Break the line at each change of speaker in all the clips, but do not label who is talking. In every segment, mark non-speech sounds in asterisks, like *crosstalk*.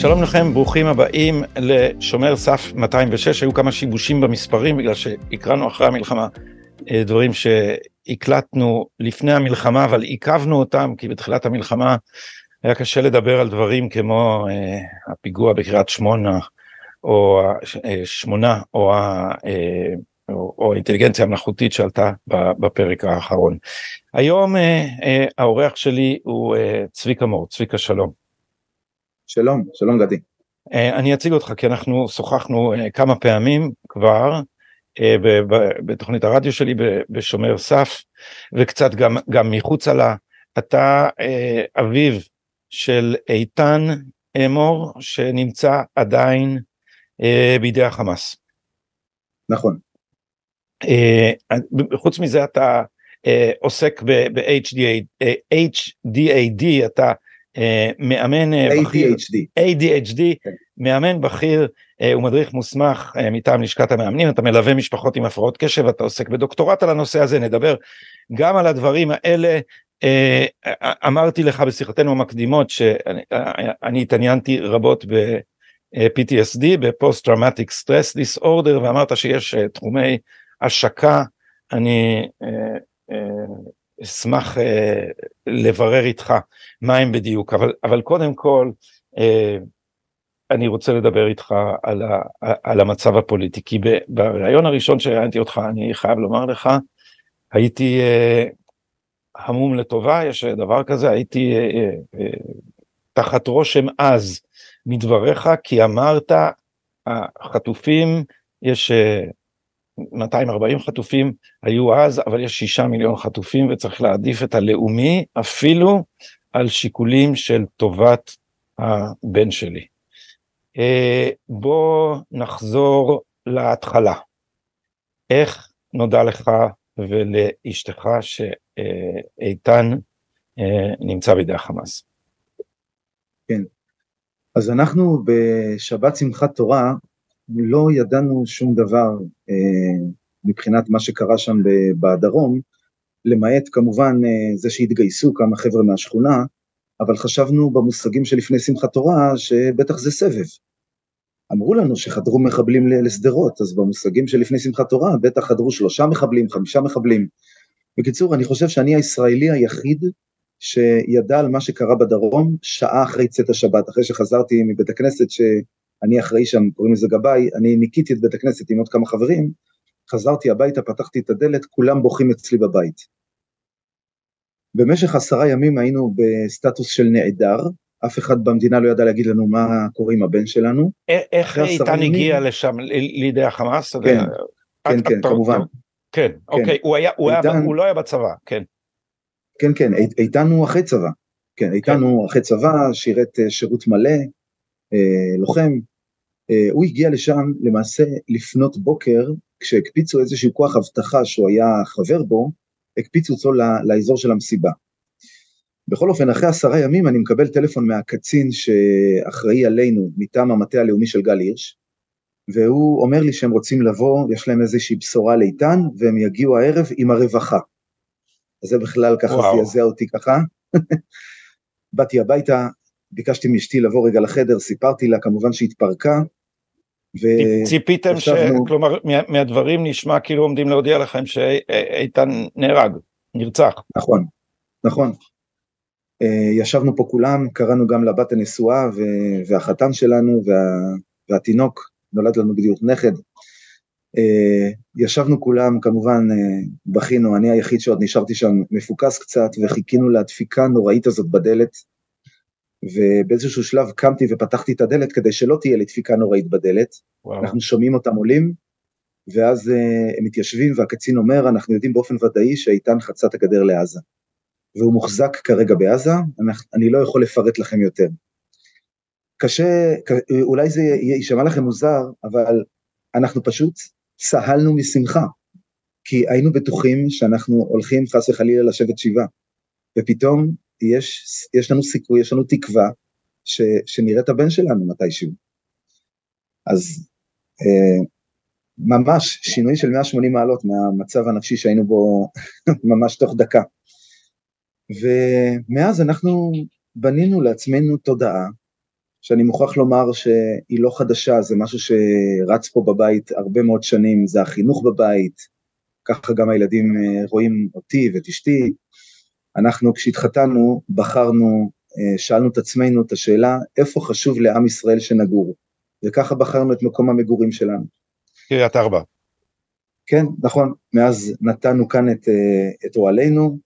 שלום לכם, ברוכים הבאים לשומר סף 206, היו כמה שיבושים במספרים בגלל שהקראנו אחרי המלחמה אה, דברים שהקלטנו לפני המלחמה, אבל עיכבנו אותם כי בתחילת המלחמה היה קשה לדבר על דברים כמו uh, הפיגוע בקריית שמונה, או uh, שמונה, או, uh, או, או האינטליגנציה המלאכותית שעלתה בפרק האחרון. היום uh, uh, האורח שלי הוא uh, צביקה מור, צביקה שלום.
שלום, שלום גדי.
Uh, אני אציג אותך כי אנחנו שוחחנו uh, כמה פעמים כבר uh, בתוכנית הרדיו שלי בשומר סף וקצת גם, גם מחוצה לה. אתה אביו של איתן אמור שנמצא עדיין אה, בידי החמאס.
נכון.
אה, חוץ מזה אתה אה, עוסק ב-ADHD, אה, אתה אה, מאמן
אה, בכיר,
ADHD, כן. מאמן בכיר אה, ומדריך מוסמך אה, מטעם לשכת המאמנים, אתה מלווה משפחות עם הפרעות קשב, אתה עוסק בדוקטורט על הנושא הזה, נדבר גם על הדברים האלה. אה, אמרתי לך בשיחתנו המקדימות שאני התעניינתי רבות ב-PTSD, ב post traumatic stress disorder, ואמרת שיש אה, תחומי השקה, אני אה, אשמח לברר איתך מה הם בדיוק, אבל, אבל קודם כל אני רוצה לדבר איתך על, ה, על המצב הפוליטי, כי בריאיון הראשון שראיינתי אותך, אני חייב לומר לך, הייתי המום לטובה, יש דבר כזה, הייתי אה, אה, אה, תחת רושם עז מדבריך, כי אמרת, החטופים, יש 240 חטופים היו אז, אבל יש שישה מיליון חטופים וצריך להעדיף את הלאומי אפילו על שיקולים של טובת הבן שלי. בוא נחזור להתחלה. איך נודע לך ולאשתך שאיתן אה, נמצא בידי החמאס.
כן, אז אנחנו בשבת שמחת תורה לא ידענו שום דבר אה, מבחינת מה שקרה שם בדרום, למעט כמובן אה, זה שהתגייסו כמה חבר'ה מהשכונה, אבל חשבנו במושגים שלפני שמחת תורה שבטח זה סבב. אמרו לנו שחדרו מחבלים לשדרות, אז במושגים שלפני שמחת תורה בטח חדרו שלושה מחבלים, חמישה מחבלים. בקיצור, אני חושב שאני הישראלי היחיד שידע על מה שקרה בדרום שעה אחרי צאת השבת, אחרי שחזרתי מבית הכנסת שאני אחראי שם, קוראים לזה גבאי, אני ניקיתי את בית הכנסת עם עוד כמה חברים, חזרתי הביתה, פתחתי את הדלת, כולם בוכים אצלי בבית. במשך עשרה ימים היינו בסטטוס של נעדר, אף אחד במדינה לא ידע להגיד לנו מה קורה עם הבן שלנו.
איך איתן הגיע לשם, לידי החמאס?
כן, כן, כן, כמובן.
כן, כן, אוקיי, הוא לא היה בצבא, כן.
כן, כן, איתן הוא אחרי צבא. כן, איתן כן. הוא אחרי צבא, שירת אה, שירות מלא, אה, לוחם. אה, הוא הגיע לשם למעשה לפנות בוקר, כשהקפיצו איזשהו כוח אבטחה שהוא היה חבר בו, הקפיצו אותו לאזור של המסיבה. בכל אופן, אחרי עשרה ימים אני מקבל טלפון מהקצין שאחראי עלינו מטעם המטה הלאומי של גל הירש, והוא אומר לי שהם רוצים לבוא, יש להם איזושהי בשורה לאיתן, והם יגיעו הערב עם הרווחה. אז זה בכלל ככה זעזע אותי ככה. *laughs* באתי הביתה, ביקשתי מאשתי לבוא רגע לחדר, סיפרתי לה, כמובן שהתפרקה.
ו... ציפיתם ש... כלומר, מהדברים נשמע כאילו עומדים להודיע לכם שאיתן נהרג, נרצח.
נכון, נכון. אה, ישבנו פה כולם, קראנו גם לבת הנשואה והחתן שלנו וה... והתינוק, נולד לנו בדיוק נכד. אה, ישבנו כולם, כמובן אה, בכינו, אני היחיד שעוד נשארתי שם מפוקס קצת, וחיכינו לדפיקה הנוראית הזאת בדלת, ובאיזשהו שלב קמתי ופתחתי את הדלת כדי שלא תהיה לי דפיקה נוראית בדלת. וואו. אנחנו שומעים אותם עולים, ואז הם מתיישבים והקצין אומר, אנחנו יודעים באופן ודאי שאיתן חצה את הגדר לעזה. והוא מוחזק כרגע בעזה, אני לא יכול לפרט לכם יותר. קשה, אולי זה יישמע לכם מוזר, אבל אנחנו פשוט צהלנו משמחה, כי היינו בטוחים שאנחנו הולכים חס וחלילה לשבת שבעה, ופתאום יש, יש לנו סיכוי, יש לנו תקווה ש, שנראה את הבן שלנו מתישהו. אז אה, ממש שינוי של 180 מעלות מהמצב הנפשי שהיינו בו *laughs* ממש תוך דקה. ומאז אנחנו בנינו לעצמנו תודעה שאני מוכרח לומר שהיא לא חדשה, זה משהו שרץ פה בבית הרבה מאוד שנים, זה החינוך בבית, ככה גם הילדים אה, רואים אותי ואת אשתי. אנחנו כשהתחתנו בחרנו, אה, שאלנו את עצמנו את השאלה, איפה חשוב לעם ישראל שנגור? וככה בחרנו את מקום המגורים שלנו.
קריית ארבע.
כן, נכון, מאז נתנו כאן את, אה, את אוהלינו,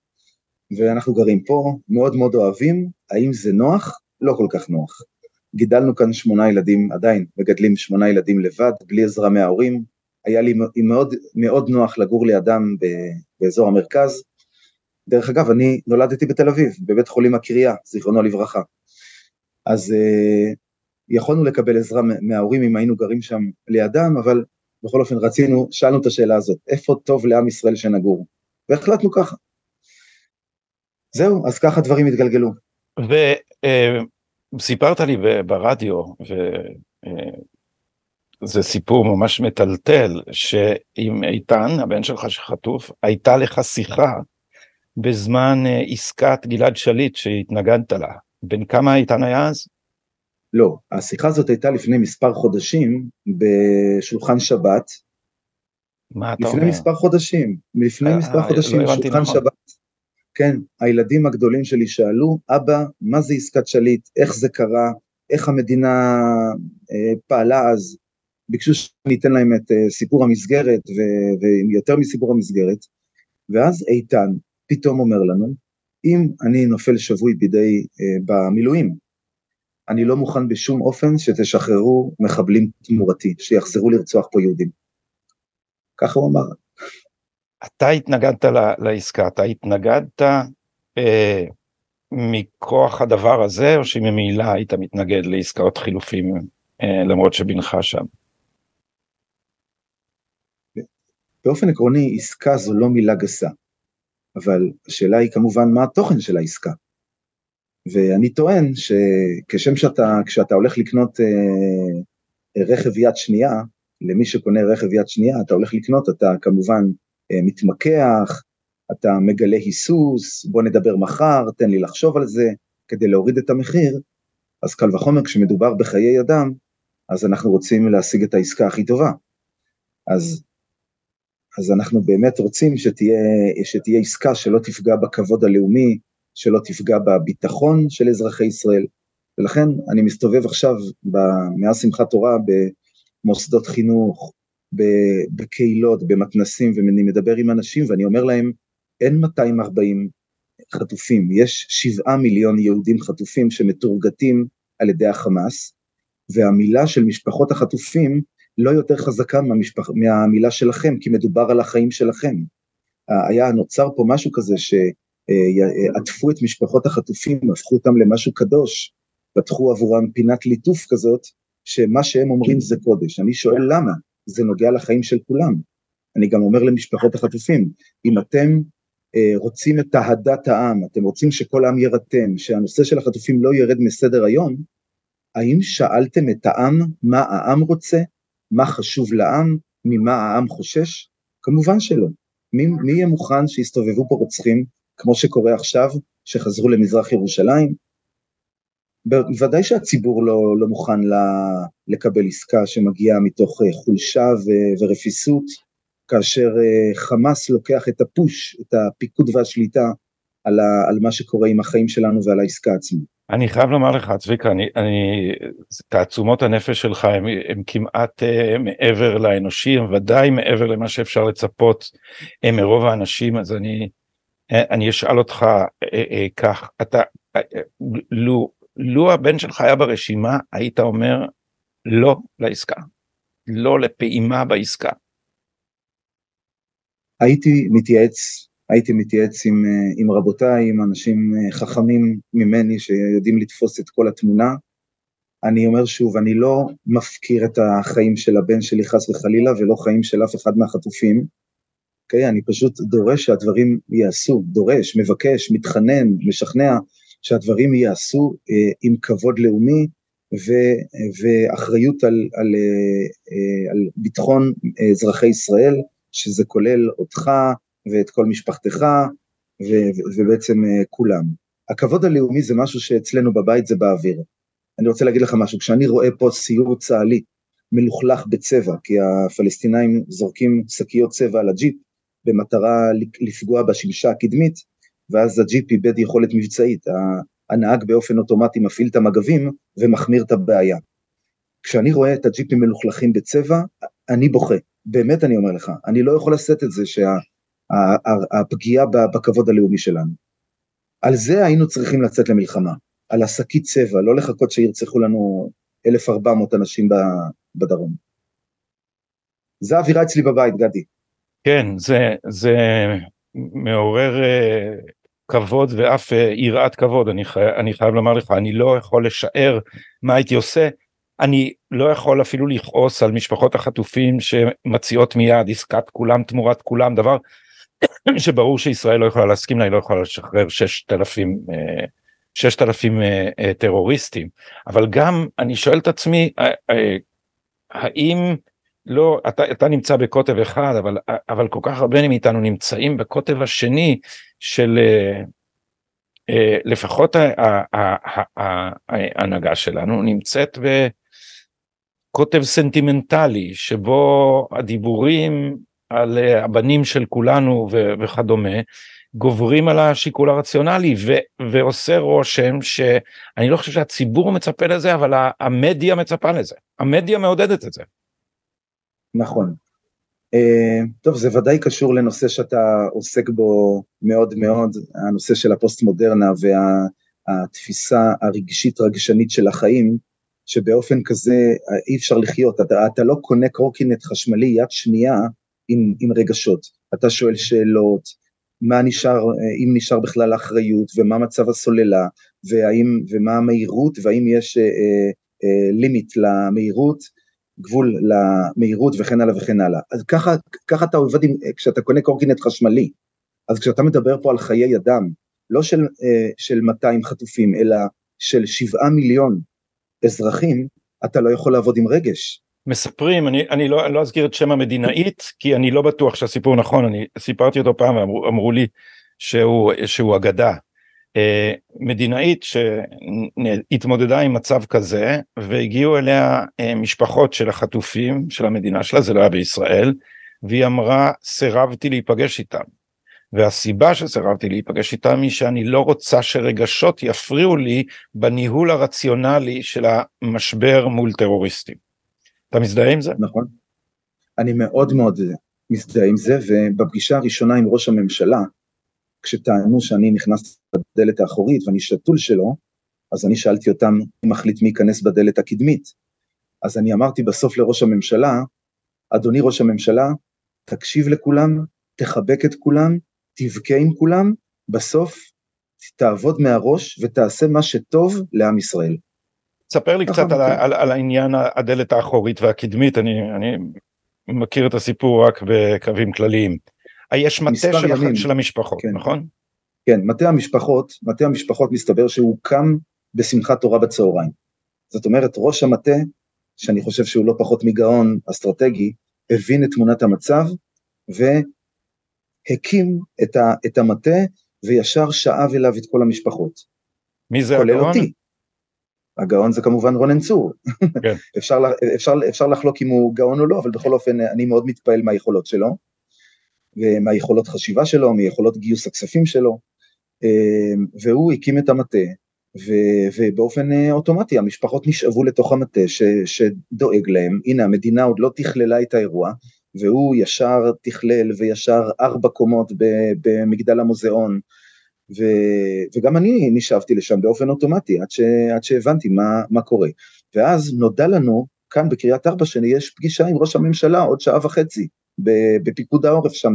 ואנחנו גרים פה, מאוד מאוד אוהבים, האם זה נוח? לא כל כך נוח. גידלנו כאן שמונה ילדים, עדיין מגדלים שמונה ילדים לבד, בלי עזרה מההורים, היה לי מאוד, מאוד נוח לגור לידם באזור המרכז. דרך אגב, אני נולדתי בתל אביב, בבית חולים הקריה, זיכרונו לברכה. אז uh, יכולנו לקבל עזרה מההורים אם היינו גרים שם לידם, אבל בכל אופן רצינו, שאלנו את השאלה הזאת, איפה טוב לעם ישראל שנגור? והחלטנו ככה. זהו, אז ככה דברים התגלגלו.
וסיפרת לי ברדיו, וזה סיפור ממש מטלטל, שעם איתן, הבן שלך שחטוף, הייתה לך שיחה בזמן אה, עסקת גלעד שליט שהתנגדת לה. בן כמה איתן היה אז?
לא, השיחה הזאת הייתה לפני מספר חודשים בשולחן שבת.
מה אתה
לפני
אומר?
לפני מספר חודשים, לפני אה, מספר חודשים לא בשולחן נכון. שבת. כן, הילדים הגדולים שלי שאלו, אבא, מה זה עסקת שליט, איך זה קרה, איך המדינה אה, פעלה אז, ביקשו שאני אתן להם את אה, סיפור המסגרת ויותר מסיפור המסגרת, ואז איתן פתאום אומר לנו, אם אני נופל שבוי בידי, אה, במילואים, אני לא מוכן בשום אופן שתשחררו מחבלים תמורתי, שיחזרו לרצוח פה יהודים. ככה הוא אמר.
אתה התנגדת לעסקה, אתה התנגדת אה, מכוח הדבר הזה, או שממילא היית מתנגד לעסקאות חילופים, אה, למרות שבנך שם?
באופן עקרוני, עסקה זו לא מילה גסה, אבל השאלה היא כמובן מה התוכן של העסקה. ואני טוען שכשם שאתה, כשאתה הולך לקנות אה, רכב יד שנייה, למי שקונה רכב יד שנייה, אתה הולך לקנות, אתה כמובן אה, מתמקח, אתה מגלה היסוס, בוא נדבר מחר, תן לי לחשוב על זה, כדי להוריד את המחיר, אז קל וחומר כשמדובר בחיי אדם, אז אנחנו רוצים להשיג את העסקה הכי טובה. אז, אז אנחנו באמת רוצים שתהיה, שתהיה עסקה שלא תפגע בכבוד הלאומי, שלא תפגע בביטחון של אזרחי ישראל, ולכן אני מסתובב עכשיו מאז שמחת תורה במוסדות חינוך, בקהילות, במתנסים, ואני מדבר עם אנשים ואני אומר להם, אין 240 חטופים, יש 7 מיליון יהודים חטופים שמתורגתים על ידי החמאס, והמילה של משפחות החטופים לא יותר חזקה מהמשפח, מהמילה שלכם, כי מדובר על החיים שלכם. היה נוצר פה משהו כזה שעטפו את משפחות החטופים, הפכו אותם למשהו קדוש, פתחו עבורם פינת ליטוף כזאת, שמה שהם אומרים זה קודש. אני שואל למה? זה נוגע לחיים של כולם. אני גם אומר למשפחות החטופים, אם אתם אה, רוצים את אהדת העם, אתם רוצים שכל העם יירתם, שהנושא של החטופים לא ירד מסדר היום, האם שאלתם את העם מה העם רוצה, מה חשוב לעם, ממה העם חושש? כמובן שלא. מי, מי יהיה מוכן שיסתובבו פה רוצחים, כמו שקורה עכשיו, שחזרו למזרח ירושלים? בוודאי שהציבור לא, לא מוכן לה, לקבל עסקה שמגיעה מתוך אה, חולשה ו, ורפיסות, כאשר אה, חמאס לוקח את הפוש, את הפיקוד והשליטה על, ה, על מה שקורה עם החיים שלנו ועל העסקה עצמה.
אני חייב לומר לך, צביקה, אני, אני, תעצומות הנפש שלך הם כמעט uh, מעבר לאנושי, הם ודאי מעבר למה שאפשר לצפות uh, מרוב האנשים, אז אני, uh, אני אשאל אותך uh, uh, כך, אתה, uh, לו, לו הבן שלך היה ברשימה, היית אומר לא לעסקה, לא לפעימה בעסקה.
הייתי מתייעץ הייתי מתייעץ עם, אה, עם רבותיי, עם אנשים אה, חכמים ממני שיודעים לתפוס את כל התמונה. אני אומר שוב, אני לא מפקיר את החיים של הבן שלי חס וחלילה, ולא חיים של אף אחד מהחטופים. Okay, אוקיי? אני פשוט דורש שהדברים ייעשו, דורש, מבקש, מתחנן, משכנע, שהדברים ייעשו אה, עם כבוד לאומי ו, ואחריות על, על, אה, על ביטחון אזרחי ישראל, שזה כולל אותך, ואת כל משפחתך, ו- ובעצם uh, כולם. הכבוד הלאומי זה משהו שאצלנו בבית זה באוויר. אני רוצה להגיד לך משהו, כשאני רואה פה סיור צה"לי מלוכלך בצבע, כי הפלסטינאים זורקים שקיות צבע על הג'יפ במטרה לפגוע בשמשה הקדמית, ואז הג'יפ איבד יכולת מבצעית, הנהג באופן אוטומטי מפעיל את המגבים ומחמיר את הבעיה. כשאני רואה את הג'יפים מלוכלכים בצבע, אני בוכה, באמת אני אומר לך, אני לא יכול לשאת את זה שהפגיעה שה, בכבוד הלאומי שלנו. על זה היינו צריכים לצאת למלחמה, על השקית צבע, לא לחכות שירצחו לנו 1,400 אנשים בדרום. זה האווירה אצלי בבית, גדי.
כן, זה, זה מעורר uh, כבוד ואף uh, יראת כבוד, אני, חי, אני חייב לומר לך, אני לא יכול לשער מה הייתי עושה, אני לא יכול אפילו לכעוס על משפחות החטופים שמציעות מיד עסקת כולם תמורת כולם, דבר שברור שישראל לא יכולה להסכים לה, היא לא יכולה לשחרר ששת אלפים, uh, ששת אלפים טרוריסטים, אבל גם אני שואל את עצמי, האם לא, אתה, אתה נמצא בקוטב אחד, אבל, אבל כל כך הרבה מאיתנו נמצאים בקוטב השני של אה, אה, לפחות ההנהגה שלנו נמצאת בקוטב סנטימנטלי, שבו הדיבורים על אה, הבנים של כולנו וכדומה, גוברים על השיקול הרציונלי ו, ועושה רושם שאני לא חושב שהציבור מצפה לזה אבל המדיה מצפה לזה המדיה מעודדת את זה.
נכון. Uh, טוב, זה ודאי קשור לנושא שאתה עוסק בו מאוד מאוד, הנושא של הפוסט מודרנה והתפיסה הרגשית רגשנית של החיים, שבאופן כזה אי אפשר לחיות, אתה, אתה לא קונה קורקינט חשמלי יד שנייה עם, עם רגשות, אתה שואל שאלות, מה נשאר, אם נשאר בכלל אחריות, ומה מצב הסוללה, והאם, ומה המהירות, והאם יש לימיט uh, uh, uh, למהירות, גבול למהירות וכן הלאה וכן הלאה. אז ככה, ככה אתה עובד עם, כשאתה קונה קורקינט חשמלי, אז כשאתה מדבר פה על חיי אדם, לא של, אה, של 200 חטופים, אלא של 7 מיליון אזרחים, אתה לא יכול לעבוד עם רגש.
מספרים, אני, אני, לא, אני לא אזכיר את שם המדינאית, כי אני לא בטוח שהסיפור נכון, אני סיפרתי אותו פעם ואמרו לי שהוא, שהוא אגדה. אה, מדינאית שהתמודדה עם מצב כזה והגיעו אליה אה, משפחות של החטופים של המדינה שלה זה לא היה בישראל והיא אמרה סירבתי להיפגש איתם והסיבה שסירבתי להיפגש איתם היא שאני לא רוצה שרגשות יפריעו לי בניהול הרציונלי של המשבר מול טרוריסטים. אתה מזדהה עם זה?
נכון. אני מאוד מאוד מזדהה עם זה ובפגישה הראשונה עם ראש הממשלה כשטענו שאני נכנס בדלת האחורית ואני שתול שלו, אז אני שאלתי אותם מי מחליט מי ייכנס בדלת הקדמית. אז אני אמרתי בסוף לראש הממשלה, אדוני ראש הממשלה, תקשיב לכולם, תחבק את כולם, תבכה עם כולם, בסוף תעבוד מהראש ותעשה מה שטוב לעם ישראל.
תספר לי קצת על, על, על העניין הדלת האחורית והקדמית, אני, אני מכיר את הסיפור רק בקווים כלליים. יש מטה של, ימים, של המשפחות, כן. נכון?
כן, מטה המשפחות, מטה המשפחות מסתבר שהוא קם בשמחת תורה בצהריים. זאת אומרת, ראש המטה, שאני חושב שהוא לא פחות מגאון אסטרטגי, הבין את תמונת המצב והקים את, ה, את המטה וישר שאב אליו את כל המשפחות.
מי זה הגאון? אותי.
הגאון זה כמובן רונן צור. כן. *laughs* אפשר, אפשר, אפשר לחלוק אם הוא גאון או לא, אבל בכל אופן אני מאוד מתפעל מהיכולות שלו. ומהיכולות חשיבה שלו, מיכולות גיוס הכספים שלו, אמ, והוא הקים את המטה, ו- ובאופן אה, אוטומטי המשפחות נשאבו לתוך המטה ש- שדואג להם, הנה המדינה עוד לא תכללה את האירוע, והוא ישר תכלל וישר ארבע קומות במגדל המוזיאון, ו- וגם אני נשאבתי לשם באופן אוטומטי עד, ש- עד שהבנתי מה, מה קורה. ואז נודע לנו כאן בקריית ארבע שיש פגישה עם ראש הממשלה עוד שעה וחצי. בפיקוד העורף שם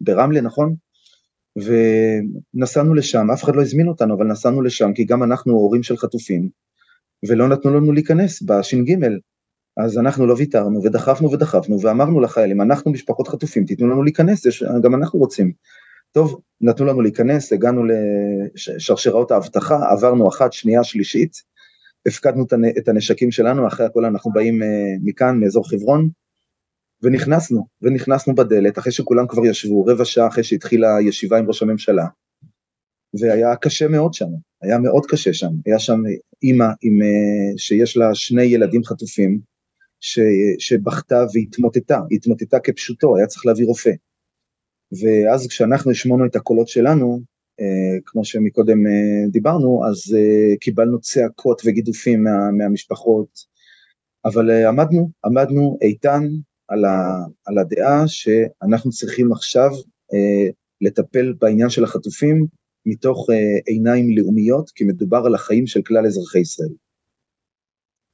ברמלה, נכון? ונסענו לשם, אף אחד לא הזמין אותנו, אבל נסענו לשם, כי גם אנחנו הורים של חטופים, ולא נתנו לנו להיכנס בש"ג. אז אנחנו לא ויתרנו, ודחפנו ודחפנו, ואמרנו לחיילים, אנחנו משפחות חטופים, תיתנו לנו להיכנס, יש, גם אנחנו רוצים. טוב, נתנו לנו להיכנס, הגענו לשרשראות האבטחה, עברנו אחת, שנייה, שלישית, הפקדנו את הנשקים שלנו, אחרי הכל אנחנו באים אה, מכאן, מאזור חברון, ונכנסנו, ונכנסנו בדלת, אחרי שכולם כבר ישבו, רבע שעה אחרי שהתחילה הישיבה עם ראש הממשלה, והיה קשה מאוד שם, היה מאוד קשה שם, היה שם אימא עם, אה, שיש לה שני ילדים חטופים, ש, שבכתה והתמוטטה, התמוטטה כפשוטו, היה צריך להביא רופא. ואז כשאנחנו השמענו את הקולות שלנו, אה, כמו שמקודם אה, דיברנו, אז אה, קיבלנו צעקות וגידופים מה, מהמשפחות, אבל אה, עמדנו, עמדנו איתן על, ה, על הדעה שאנחנו צריכים עכשיו אה, לטפל בעניין של החטופים מתוך אה, עיניים לאומיות, כי מדובר על החיים של כלל אזרחי ישראל.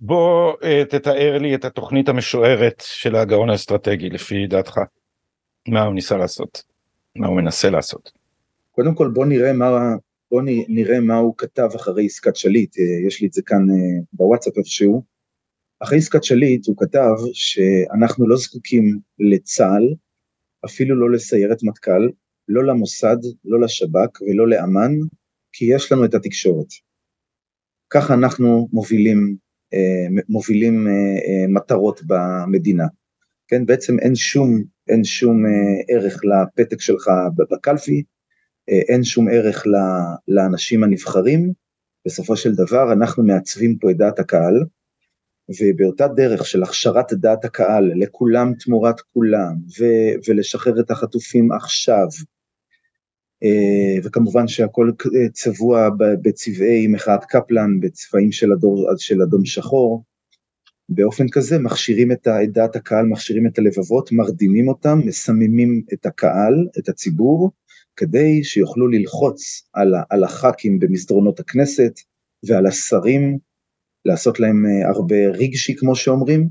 בוא uh, תתאר לי את התוכנית המשוערת של הגאון האסטרטגי לפי דעתך. מה הוא ניסה לעשות? מה הוא מנסה לעשות?
קודם כל בוא נראה מה, בוא נראה מה הוא כתב אחרי עסקת שליט, אה, יש לי את זה כאן uh, בוואטסאפ איפשהו. אחרי עסקת שליט הוא כתב שאנחנו לא זקוקים לצה"ל, אפילו לא לסיירת מטכ"ל, לא למוסד, לא לשב"כ ולא לאמ"ן, כי יש לנו את התקשורת. ככה אנחנו מובילים, אה, מובילים אה, אה, מטרות במדינה. כן, בעצם אין שום, אין שום ערך לפתק שלך בקלפי, אין שום ערך לאנשים הנבחרים, בסופו של דבר אנחנו מעצבים פה את דעת הקהל, ובאותה דרך של הכשרת דעת הקהל לכולם תמורת כולם, ו- ולשחרר את החטופים עכשיו, אה, וכמובן שהכל צבוע בצבעי מחאת קפלן, בצבעים של, הדור, של אדום שחור, באופן כזה מכשירים את דעת הקהל, מכשירים את הלבבות, מרדימים אותם, מסממים את הקהל, את הציבור, כדי שיוכלו ללחוץ על, על הח"כים במסדרונות הכנסת ועל השרים, לעשות להם אה, הרבה רגשי כמו שאומרים,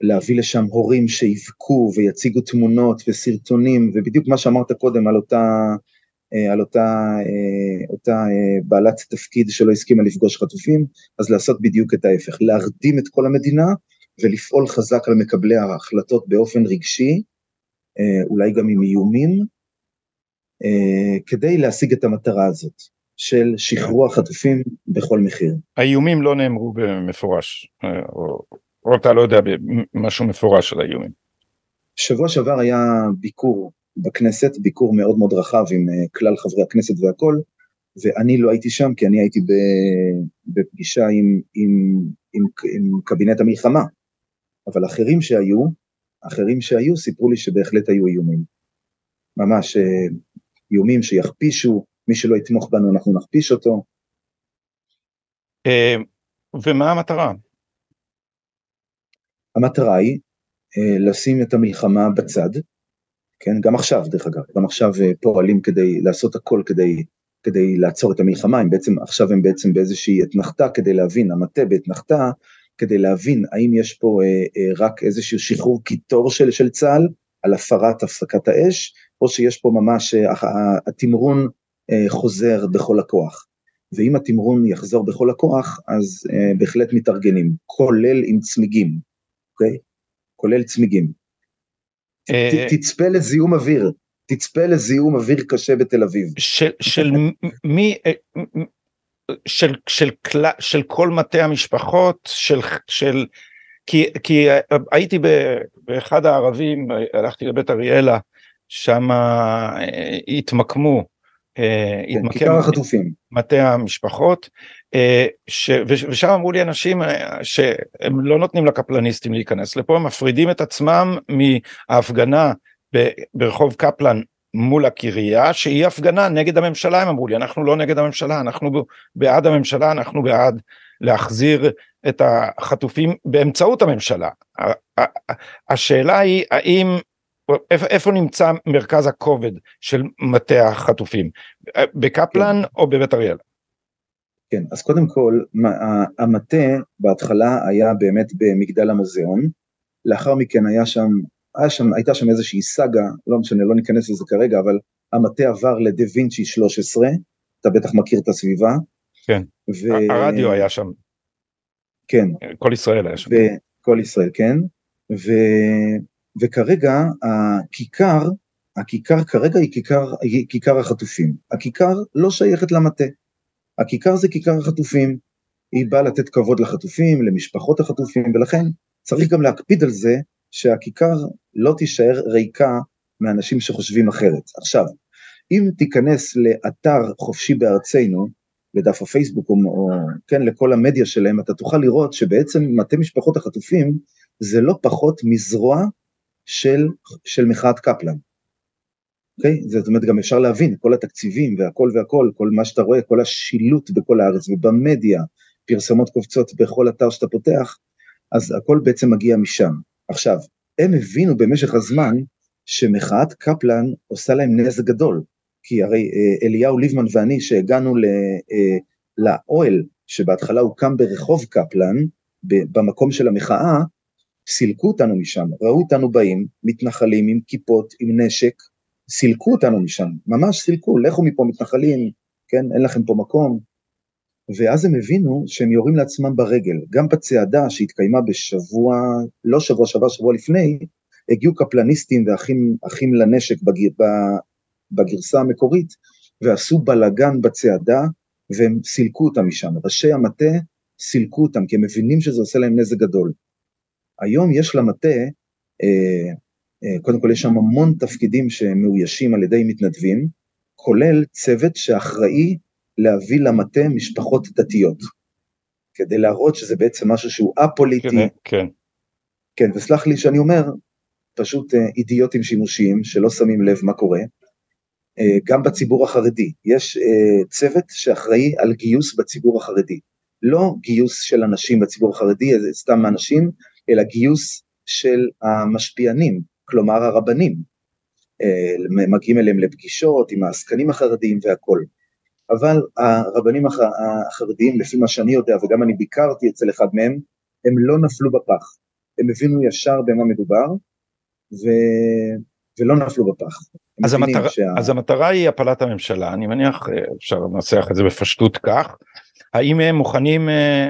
להביא לשם הורים שיבכו ויציגו תמונות וסרטונים, ובדיוק מה שאמרת קודם על אותה על אותה, אה, אותה אה, בעלת תפקיד שלא הסכימה לפגוש חטופים, אז לעשות בדיוק את ההפך, להרדים את כל המדינה ולפעול חזק על מקבלי ההחלטות באופן רגשי, אולי גם עם איומים, כדי להשיג את המטרה הזאת של שחרור החטופים בכל מחיר.
האיומים לא נאמרו במפורש, או, או אתה לא יודע משהו מפורש על האיומים.
שבוע שעבר היה ביקור בכנסת, ביקור מאוד מאוד רחב עם אה, כלל חברי הכנסת והכל, ואני לא הייתי שם כי אני הייתי בפגישה עם, עם, עם, עם קבינט המלחמה, אבל אחרים שהיו, אחרים שהיו סיפרו לי שבהחלט היו איומים. ממש אה, איומים שיכפישו, מי שלא יתמוך בנו אנחנו נכפיש אותו.
אה, ומה המטרה?
המטרה היא לשים את המלחמה בצד, כן, גם עכשיו דרך אגב, גם עכשיו אה, פועלים כדי לעשות הכל כדי, כדי לעצור את המלחמה, הם בעצם, עכשיו הם בעצם באיזושהי אתנחתה כדי להבין, המטה באתנחתה, כדי להבין האם יש פה אה, אה, רק איזשהו שחרור קיטור של, של צה"ל על הפרת הפסקת האש, או שיש פה ממש, אה, התמרון אה, חוזר בכל הכוח. ואם התמרון יחזור בכל הכוח, אז אה, בהחלט מתארגנים, כולל עם צמיגים, אוקיי? כולל צמיגים. אה, תצפה לזיהום אוויר, תצפה לזיהום אוויר קשה בתל אביב.
של מי, אה, של, של, של, של כל מטה המשפחות, של, של, כי, כי הייתי באחד הערבים, הלכתי לבית אריאלה, שם אה, התמקמו
אה, כן, כיכר החטופים.
מטה המשפחות, אה, ש, ושם אמרו לי אנשים אה, שהם לא נותנים לקפלניסטים להיכנס לפה, הם מפרידים את עצמם מההפגנה ברחוב קפלן מול הקריה, שהיא הפגנה נגד הממשלה, הם אמרו לי, אנחנו לא נגד הממשלה, אנחנו בעד הממשלה, אנחנו בעד להחזיר את החטופים באמצעות הממשלה. השאלה היא האם איפה, איפה נמצא מרכז הכובד של מטה החטופים? בקפלן כן. או בבית אריאל?
כן, אז קודם כל, המטה בהתחלה היה באמת במגדל המוזיאון, לאחר מכן היה שם, היה שם, הייתה שם איזושהי סאגה, לא משנה, לא ניכנס לזה כרגע, אבל המטה עבר לדה וינצ'י 13, אתה בטח מכיר את הסביבה.
כן, ו... הרדיו היה שם.
כן.
כל ישראל היה שם.
כל ישראל, כן. ו... וכרגע הכיכר, הכיכר כרגע היא כיכר, היא כיכר החטופים. הכיכר לא שייכת למטה. הכיכר זה כיכר החטופים. היא באה לתת כבוד לחטופים, למשפחות החטופים, ולכן צריך גם להקפיד על זה שהכיכר לא תישאר ריקה מאנשים שחושבים אחרת. עכשיו, אם תיכנס לאתר חופשי בארצנו, לדף הפייסבוק או, או כן, לכל המדיה שלהם, אתה תוכל לראות שבעצם מטה משפחות החטופים זה לא פחות מזרוע של, של מחאת קפלן. אוקיי? Okay? זאת אומרת, גם אפשר להבין, כל התקציבים והכל והכל, כל מה שאתה רואה, כל השילוט בכל הארץ ובמדיה, פרסומות קופצות בכל אתר שאתה פותח, אז הכל בעצם מגיע משם. עכשיו, הם הבינו במשך הזמן שמחאת קפלן עושה להם נזק גדול, כי הרי אה, אליהו ליבמן ואני שהגענו אה, לאוהל שבהתחלה הוקם ברחוב קפלן, במקום של המחאה, סילקו אותנו משם, ראו אותנו באים, מתנחלים עם כיפות, עם נשק, סילקו אותנו משם, ממש סילקו, לכו מפה מתנחלים, כן, אין לכם פה מקום. ואז הם הבינו שהם יורים לעצמם ברגל. גם בצעדה שהתקיימה בשבוע, לא שבוע, שבוע, שבוע לפני, הגיעו קפלניסטים ואחים לנשק בגר, בגרסה המקורית, ועשו בלגן בצעדה, והם סילקו אותם משם. ראשי המטה סילקו אותם, כי הם מבינים שזה עושה להם נזק גדול. היום יש למטה, אה, קודם כל יש שם המון תפקידים שמאוישים על ידי מתנדבים, כולל צוות שאחראי להביא למטה משפחות דתיות, כדי להראות שזה בעצם משהו שהוא א-פוליטי.
כן, כן.
כן, וסלח לי שאני אומר, פשוט אה, אידיוטים שימושיים שלא שמים לב מה קורה. אה, גם בציבור החרדי, יש אה, צוות שאחראי על גיוס בציבור החרדי. לא גיוס של אנשים בציבור החרדי, סתם אנשים, אלא גיוס של המשפיענים, כלומר הרבנים. מגיעים אליהם לפגישות עם העסקנים החרדיים והכול. אבל הרבנים החרדיים, לפי מה שאני יודע, וגם אני ביקרתי אצל אחד מהם, הם לא נפלו בפח. הם הבינו ישר במה מדובר, ו... ולא נפלו בפח.
אז, המטר... שה... אז המטרה היא הפלת הממשלה, אני מניח, אפשר לנסח את זה בפשטות כך, האם הם מוכנים אה,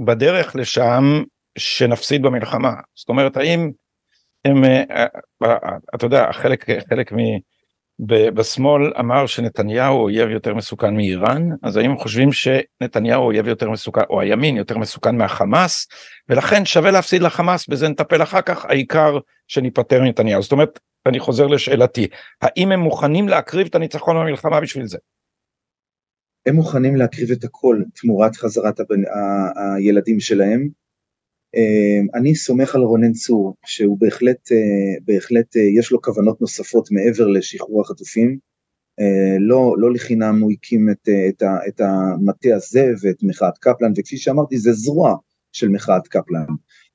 בדרך לשם שנפסיד במלחמה? זאת אומרת, האם הם, אה, אה, אתה יודע, חלק, חלק מ... בשמאל אמר שנתניהו אויב יותר מסוכן מאיראן, אז האם חושבים שנתניהו אויב יותר מסוכן, או הימין יותר מסוכן מהחמאס, ולכן שווה להפסיד לחמאס, בזה נטפל אחר כך, העיקר שניפטר מנתניהו. זאת אומרת, אני חוזר לשאלתי, האם הם מוכנים להקריב את הניצחון במלחמה בשביל זה?
הם מוכנים להקריב את הכל תמורת חזרת הבנ... ה... הילדים שלהם, אני סומך על רונן צור, שהוא בהחלט, אה, בהחלט אה, יש לו כוונות נוספות מעבר לשחרור החטופים. אה, לא, לא לחינם הוא הקים את, את, את המטה הזה ואת מחאת קפלן, וכפי שאמרתי, זה זרוע של מחאת קפלן.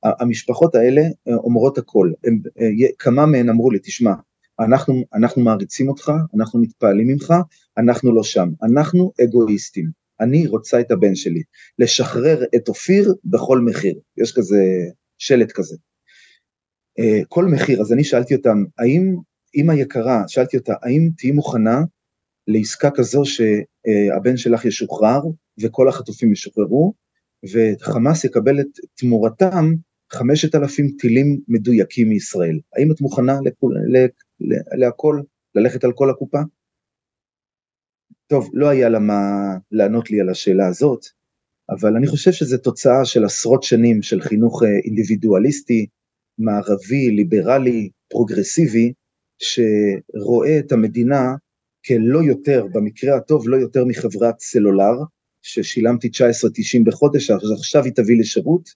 המשפחות האלה אומרות הכל, הם, כמה מהן אמרו לי, תשמע, אנחנו, אנחנו מעריצים אותך, אנחנו מתפעלים ממך, אנחנו לא שם, אנחנו אגואיסטים. אני רוצה את הבן שלי, לשחרר את אופיר בכל מחיר, יש כזה שלט כזה. Uh, כל מחיר, אז אני שאלתי אותם, האם, אמא יקרה, שאלתי אותה, האם תהיי מוכנה לעסקה כזו שהבן שלך ישוחרר וכל החטופים ישוחררו, וחמאס יקבל את תמורתם חמשת אלפים טילים מדויקים מישראל. האם את מוכנה לכול, להכל, ללכת על כל הקופה? טוב, לא היה לה מה לענות לי על השאלה הזאת, אבל אני חושב שזו תוצאה של עשרות שנים של חינוך אה, אינדיבידואליסטי, מערבי, ליברלי, פרוגרסיבי, שרואה את המדינה כלא יותר, במקרה הטוב, לא יותר מחברת סלולר, ששילמתי 19.90 בחודש, אז עכשיו היא תביא לי שירות,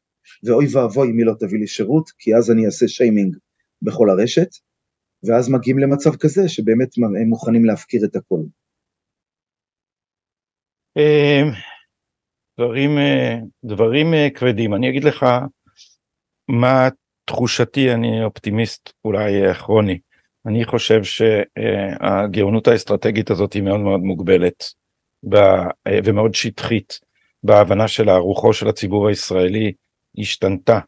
ואוי ואבוי אם היא לא תביא לי שירות, כי אז אני אעשה שיימינג בכל הרשת, ואז מגיעים למצב כזה שבאמת הם מוכנים להפקיר את הכל.
אמ, דברים, אה, דברים אה, כבדים. אני אגיד לך מה תחושתי, אני אופטימיסט אולי אה, כרוני. אני חושב שהגאונות האסטרטגית הזאת היא מאוד מאוד מוגבלת ומאוד שטחית בהבנה של הרוחו של הציבור הישראלי השתנתה.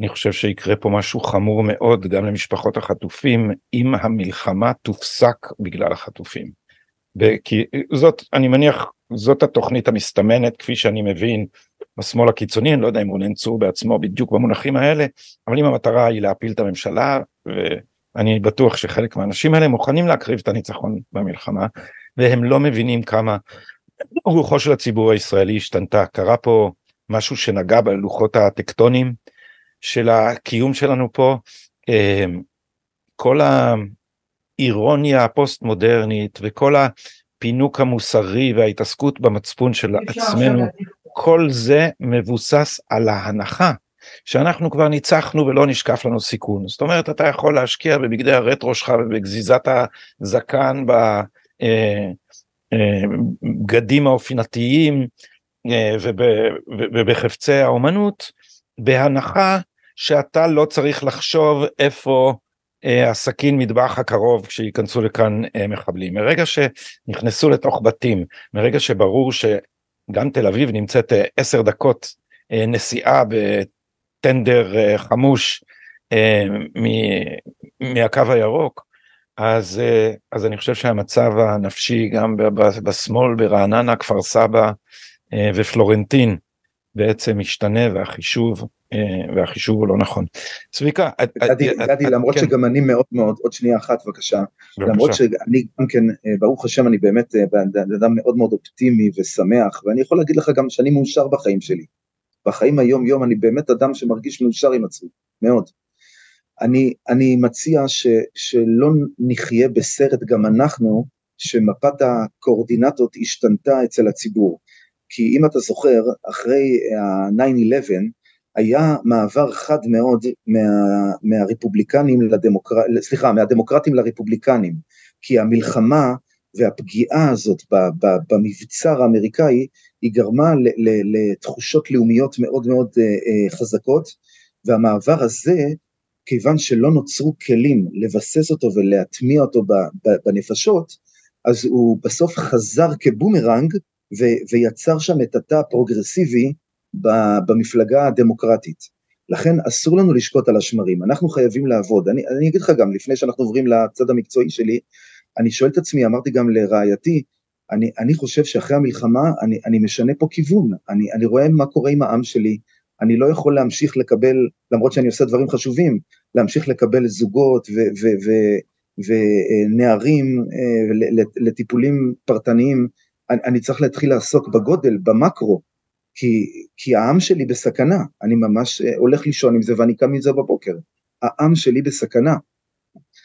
אני חושב שיקרה פה משהו חמור מאוד גם למשפחות החטופים אם המלחמה תופסק בגלל החטופים. כי זאת אני מניח זאת התוכנית המסתמנת כפי שאני מבין בשמאל הקיצוני, אני לא יודע אם רונן צור בעצמו בדיוק במונחים האלה, אבל אם המטרה היא להפיל את הממשלה, ואני בטוח שחלק מהאנשים האלה מוכנים להקריב את הניצחון במלחמה, והם לא מבינים כמה רוחו של הציבור הישראלי השתנתה. קרה פה משהו שנגע בלוחות הטקטונים של הקיום שלנו פה, אמ, כל האירוניה הפוסט מודרנית וכל הפינוק המוסרי וההתעסקות במצפון של עצמנו, כל זה מבוסס על ההנחה שאנחנו כבר ניצחנו ולא נשקף לנו סיכון. זאת אומרת, אתה יכול להשקיע בבגדי הרטרו שלך ובגזיזת הזקן, בבגדים האופינתיים ובחפצי האומנות, בהנחה שאתה לא צריך לחשוב איפה אה, הסכין מטבח הקרוב כשייכנסו לכאן אה, מחבלים. מרגע שנכנסו לתוך בתים, מרגע שברור שגם תל אביב נמצאת אה, עשר דקות נסיעה בטנדר חמוש מהקו הירוק, אז, אז אני חושב שהמצב הנפשי גם בשמאל, ברעננה, כפר סבא ופלורנטין בעצם משתנה והחישוב אה, והחישוב הוא לא נכון. צביקה,
גדי, למרות כן. שגם אני מאוד מאוד, עוד שנייה אחת בבקשה, למרות שאני גם כן, אה, ברוך השם, אני באמת אה, אדם מאוד מאוד אופטימי ושמח, ואני יכול להגיד לך גם שאני מאושר בחיים שלי. בחיים היום יום אני באמת אדם שמרגיש מאושר עם עצמי, מאוד. אני, אני מציע ש, שלא נחיה בסרט גם אנחנו, שמפת הקואורדינטות השתנתה אצל הציבור. כי אם אתה זוכר, אחרי ה-9-11, היה מעבר חד מאוד מה, מהרפובליקנים לדמוקרטים, סליחה, מהדמוקרטים לרפובליקנים, כי המלחמה והפגיעה הזאת במבצר האמריקאי, היא גרמה לתחושות לאומיות מאוד מאוד אה, אה, חזקות, והמעבר הזה, כיוון שלא נוצרו כלים לבסס אותו ולהטמיע אותו בנפשות, אז הוא בסוף חזר כבומרנג ויצר שם את התא הפרוגרסיבי במפלגה הדמוקרטית. לכן אסור לנו לשקוט על השמרים, אנחנו חייבים לעבוד. אני, אני אגיד לך גם, לפני שאנחנו עוברים לצד המקצועי שלי, אני שואל את עצמי, אמרתי גם לרעייתי, אני, אני חושב שאחרי המלחמה אני, אני משנה פה כיוון, אני, אני רואה מה קורה עם העם שלי, אני לא יכול להמשיך לקבל, למרות שאני עושה דברים חשובים, להמשיך לקבל זוגות ונערים אה, לטיפולים פרטניים, אני, אני צריך להתחיל לעסוק בגודל, במקרו, כי, כי העם שלי בסכנה, אני ממש אה, הולך לישון עם זה ואני קם עם זה בבוקר, העם שלי בסכנה.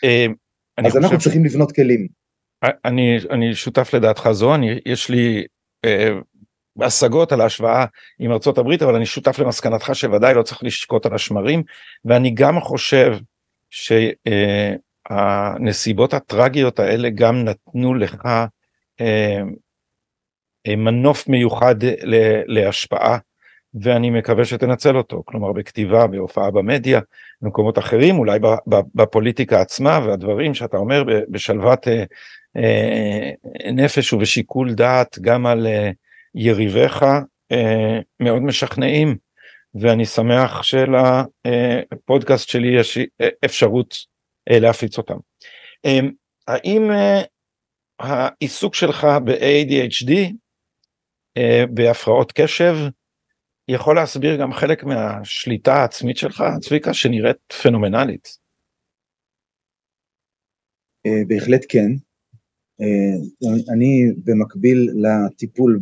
אה, אז אנחנו צריכים לבנות כלים.
אה, אני, אני שותף לדעתך זו, אני, יש לי אה, השגות על ההשוואה עם ארצות הברית, אבל אני שותף למסקנתך שוודאי לא צריך לשקוט על השמרים, ואני גם חושב שהנסיבות הטרגיות האלה גם נתנו לך אה, מנוף מיוחד להשפעה ואני מקווה שתנצל אותו כלומר בכתיבה בהופעה במדיה במקומות אחרים אולי בפוליטיקה עצמה והדברים שאתה אומר בשלוות אה, אה, נפש ובשיקול דעת גם על יריביך מאוד משכנעים ואני שמח שלפודקאסט שלי יש אפשרות להפיץ אותם. האם העיסוק שלך ב-ADHD אה, בהפרעות קשב יכול להסביר גם חלק מהשליטה העצמית שלך צביקה שנראית פנומנלית.
אה, בהחלט כן. אה, אני במקביל לטיפול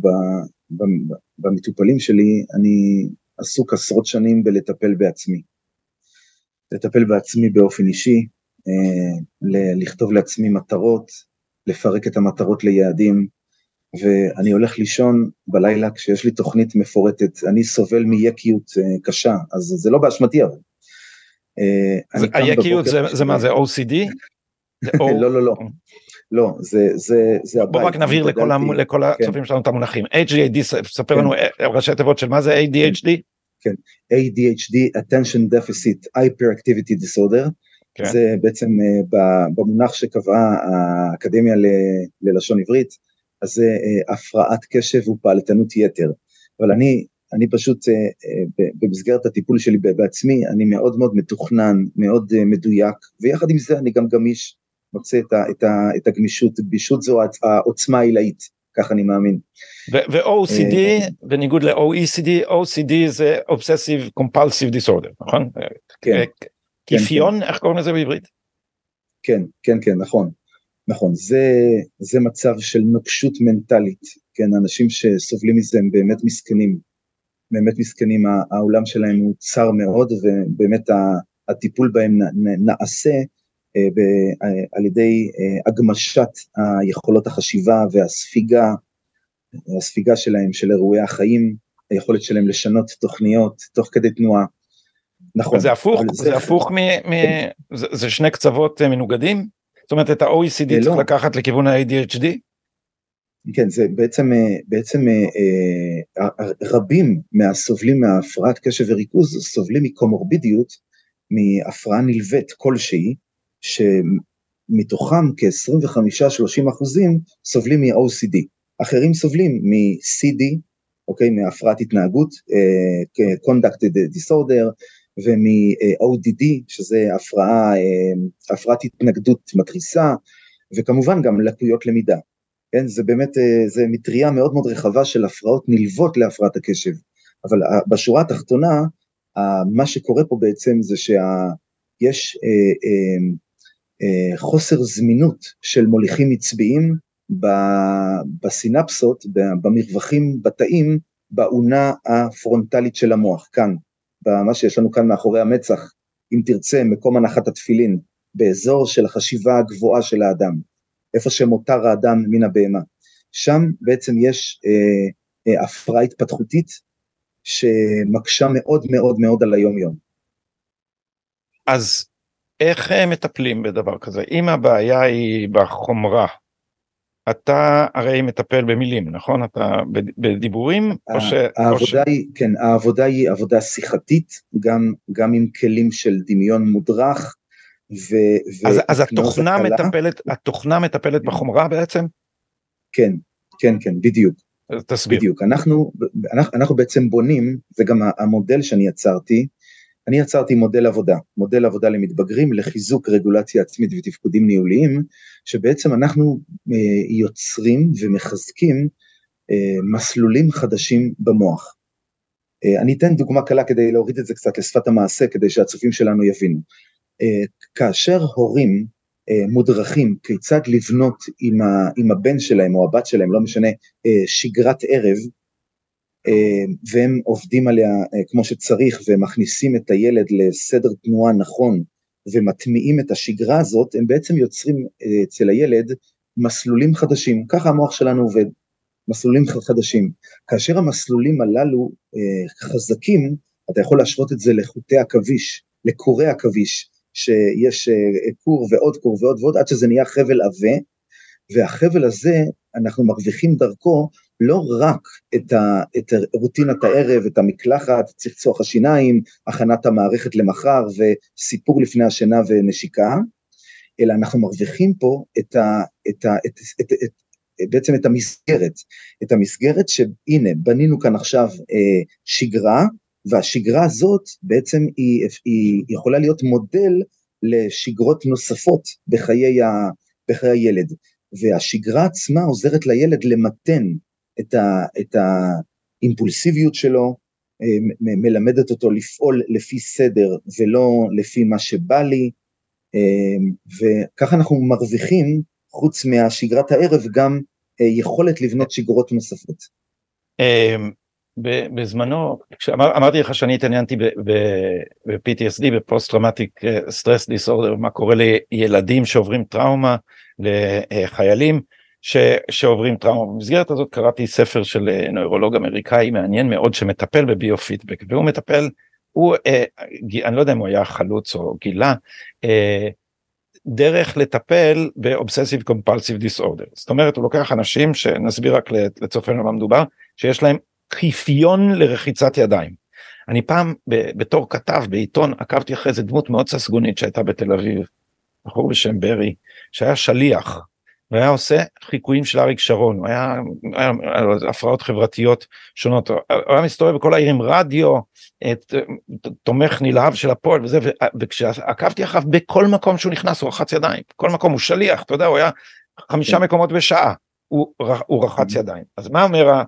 במטופלים שלי אני עסוק עשרות שנים בלטפל בעצמי. לטפל בעצמי באופן אישי, לכתוב לעצמי מטרות, לפרק את המטרות ליעדים, ואני הולך לישון בלילה כשיש לי תוכנית מפורטת, אני סובל מיקיות אה, קשה, אז זה לא באשמתי אבל.
אה, היקיות זה, מה זה OCD? *laughs*
לא לא לא, לא זה זה זה
הבית. בוא רק נבהיר לכל, המ, לכל כן. הצופים שלנו את המונחים, HDAD, ספר כן. לנו אה, ראשי תיבות של מה זה ADHD?
כן, ADHD, attention deficit hyperactivity disorder, כן. זה בעצם במונח שקבעה האקדמיה ללשון עברית, אז זה אה, הפרעת קשב ופעלתנות יתר. אבל אני, אני פשוט, אה, אה, במסגרת הטיפול שלי בעצמי, אני מאוד מאוד מתוכנן, מאוד מדויק, ויחד עם זה אני גם גמיש, מוצא את, ה, את, ה, את הגמישות, גמישות זו העוצמה העילאית, כך אני מאמין.
ו-OCD, בניגוד ל-OECD, OCD זה Obsessive Compulsive Disorder, נכון? כן. קיפיון, כן, איך קוראים לזה בעברית?
כן, כן, כן, נכון. נכון, זה, זה מצב של נוקשות מנטלית, כן, אנשים שסובלים מזה הם באמת מסכנים, באמת מסכנים, העולם שלהם הוא צר מאוד ובאמת הטיפול בהם נעשה על ידי הגמשת היכולות החשיבה והספיגה, הספיגה שלהם של אירועי החיים, היכולת שלהם לשנות תוכניות תוך כדי תנועה.
נכון. זה הפוך, זה, זה הפוך מ... מ... זה, זה שני קצוות מנוגדים? זאת אומרת את ה-OECD צריך לא. לקחת לכיוון ה-ADHD?
כן, זה בעצם, בעצם רבים מהסובלים מהפרעת קשב וריכוז סובלים מקומורבידיות, מהפרעה נלווית כלשהי, שמתוכם כ-25-30 אחוזים סובלים מ-OCD, אחרים סובלים מ-CD, אוקיי, מהפרעת התנהגות, uh, conduct disorder, ומ-ODD, שזה הפרעה, uh, הפרעת התנגדות מתריסה, וכמובן גם לקויות למידה. כן, זה באמת, uh, זה מטריה מאוד מאוד רחבה של הפרעות נלוות להפרעת הקשב, אבל uh, בשורה התחתונה, מה שקורה פה בעצם זה שיש uh, uh, חוסר זמינות של מוליכים עצביים, בסינפסות, במרווחים בתאים, באונה הפרונטלית של המוח, כאן, במה שיש לנו כאן מאחורי המצח, אם תרצה, מקום הנחת התפילין, באזור של החשיבה הגבוהה של האדם, איפה שמותר האדם מן הבהמה. שם בעצם יש אה, אה, הפרעה התפתחותית שמקשה מאוד מאוד מאוד על היום יום.
אז איך מטפלים בדבר כזה? אם הבעיה היא בחומרה, אתה הרי מטפל במילים, נכון? אתה בדיבורים?
או ש... העבודה היא, כן, העבודה היא עבודה שיחתית, גם, גם עם כלים של דמיון מודרך. ו,
אז, אז התוכנה מטפלת, התוכנה מטפלת בחומרה בעצם?
כן, כן, כן, בדיוק.
תסביר.
בדיוק, אנחנו, אנחנו, אנחנו בעצם בונים, זה גם המודל שאני יצרתי, אני יצרתי מודל עבודה, מודל עבודה למתבגרים לחיזוק רגולציה עצמית ותפקודים ניהוליים, שבעצם אנחנו אה, יוצרים ומחזקים אה, מסלולים חדשים במוח. אה, אני אתן דוגמה קלה כדי להוריד את זה קצת לשפת המעשה, כדי שהצופים שלנו יבינו. כאשר הורים מודרכים כיצד לבנות עם, ה, עם הבן שלהם או הבת שלהם, לא משנה, שגרת ערב, והם עובדים עליה כמו שצריך ומכניסים את הילד לסדר תנועה נכון ומטמיעים את השגרה הזאת, הם בעצם יוצרים אה, אצל הילד מסלולים חדשים, ככה המוח שלנו עובד, מסלולים חדשים. כאשר המסלולים הללו חזקים, אתה יכול להשוות את זה לחוטי עכביש, לקורי עכביש, שיש קור ועוד קור ועוד ועוד, עד שזה נהיה חבל עבה, והחבל הזה, אנחנו מרוויחים דרכו לא רק את, ה, את רוטינת הערב, את המקלחת, צחצוח השיניים, הכנת המערכת למחר וסיפור לפני השינה ונשיקה, אלא אנחנו מרוויחים פה את ה, את ה, את, את, את, את, בעצם את המסגרת, את המסגרת שהנה בנינו כאן עכשיו אה, שגרה, והשגרה הזאת בעצם היא, היא יכולה להיות מודל לשגרות נוספות בחיי, ה, בחיי הילד, והשגרה עצמה עוזרת לילד למתן את, ה, את האימפולסיביות שלו, אה, מלמדת אותו לפעול לפי סדר ולא לפי מה שבא לי, אה, וככה אנחנו מרוויחים, חוץ מהשגרת הערב, גם אה, יכולת לבנות שגרות נוספות.
בזמנו, כשאמרתי לך שאני התעניינתי ב-PTSD, ב post traumatic stress disorder, מה קורה לילדים שעוברים טראומה, לחיילים, ש, שעוברים טראומה. במסגרת הזאת קראתי ספר של אה, נוירולוג אמריקאי מעניין מאוד שמטפל בביו-פידבק והוא מטפל, הוא, אה, אני לא יודע אם הוא היה חלוץ או גילה, אה, דרך לטפל באובססיב קומפלסיב דיסאורדר. זאת אומרת הוא לוקח אנשים שנסביר רק לצופנו מה מדובר, שיש להם חיפיון לרחיצת ידיים. אני פעם בתור כתב בעיתון עקבתי אחרי איזה דמות מאוד ססגונית שהייתה בתל אביב, בחור בשם ברי, שהיה שליח והיה עושה חיקויים של אריק שרון, הוא היה, היה, היה הפרעות חברתיות שונות, הוא היה מסתובב בכל העיר עם רדיו, את, תומך נלהב של הפועל וזה, וכשעקבתי אחריו בכל מקום שהוא נכנס הוא רחץ ידיים, בכל מקום הוא שליח, אתה יודע, הוא היה חמישה כן. מקומות בשעה, הוא, הוא רחץ mm-hmm. ידיים. אז מה אומר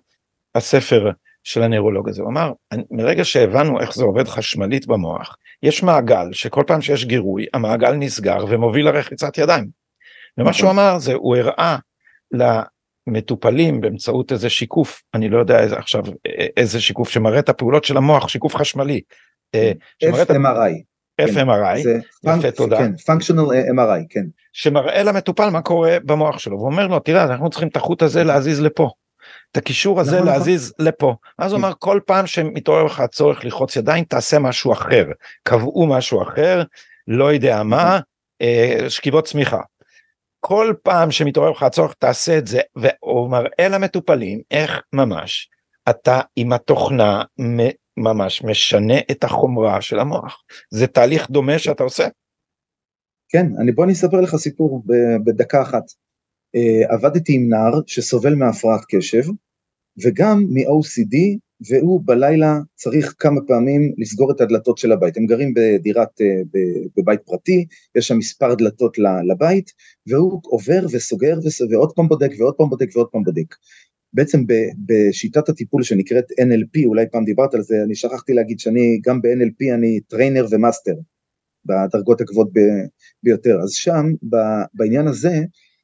הספר של הנוירולוג הזה? הוא אמר, מרגע שהבנו איך זה עובד חשמלית במוח, יש מעגל שכל פעם שיש גירוי, המעגל נסגר ומוביל לרחיצת ידיים. ומה שהוא אמר זה הוא הראה למטופלים באמצעות איזה שיקוף אני לא יודע איזה עכשיו איזה שיקוף שמראה את הפעולות של המוח שיקוף חשמלי.
אה, FMRI.
FMRI,
זה
יפה תודה,
כן, functional MRI, כן,
שמראה למטופל מה קורה במוח שלו ואומר לו תראה אנחנו צריכים את החוט הזה להזיז לפה. את הקישור הזה
נכון, נכון.
להזיז לפה. אז הוא
כן.
אומר כל פעם שמתעורר לך הצורך ללחוץ ידיים תעשה משהו אחר. קבעו משהו אחר, לא יודע מה, אה, שכיבות צמיחה. כל פעם שמתעורר לך הצורך תעשה את זה והוא מראה למטופלים איך ממש אתה עם התוכנה ממש משנה את החומרה של המוח. זה תהליך דומה שאתה עושה.
כן, אני, בוא אני אספר לך סיפור בדקה אחת. Uh, עבדתי עם נער שסובל מהפרעת קשב וגם מ-OCD והוא בלילה צריך כמה פעמים לסגור את הדלתות של הבית. הם גרים בדירת, ב- בבית פרטי, יש שם מספר דלתות לבית והוא עובר וסוגר וס- ועוד פעם בודק ועוד פעם בודק ועוד פעם בודק. בעצם בשיטת הטיפול שנקראת NLP, אולי פעם דיברת על זה, אני שכחתי להגיד שאני גם ב-NLP אני trainer ו master בדרגות הגבוהות ביותר. אז שם, בעניין הזה,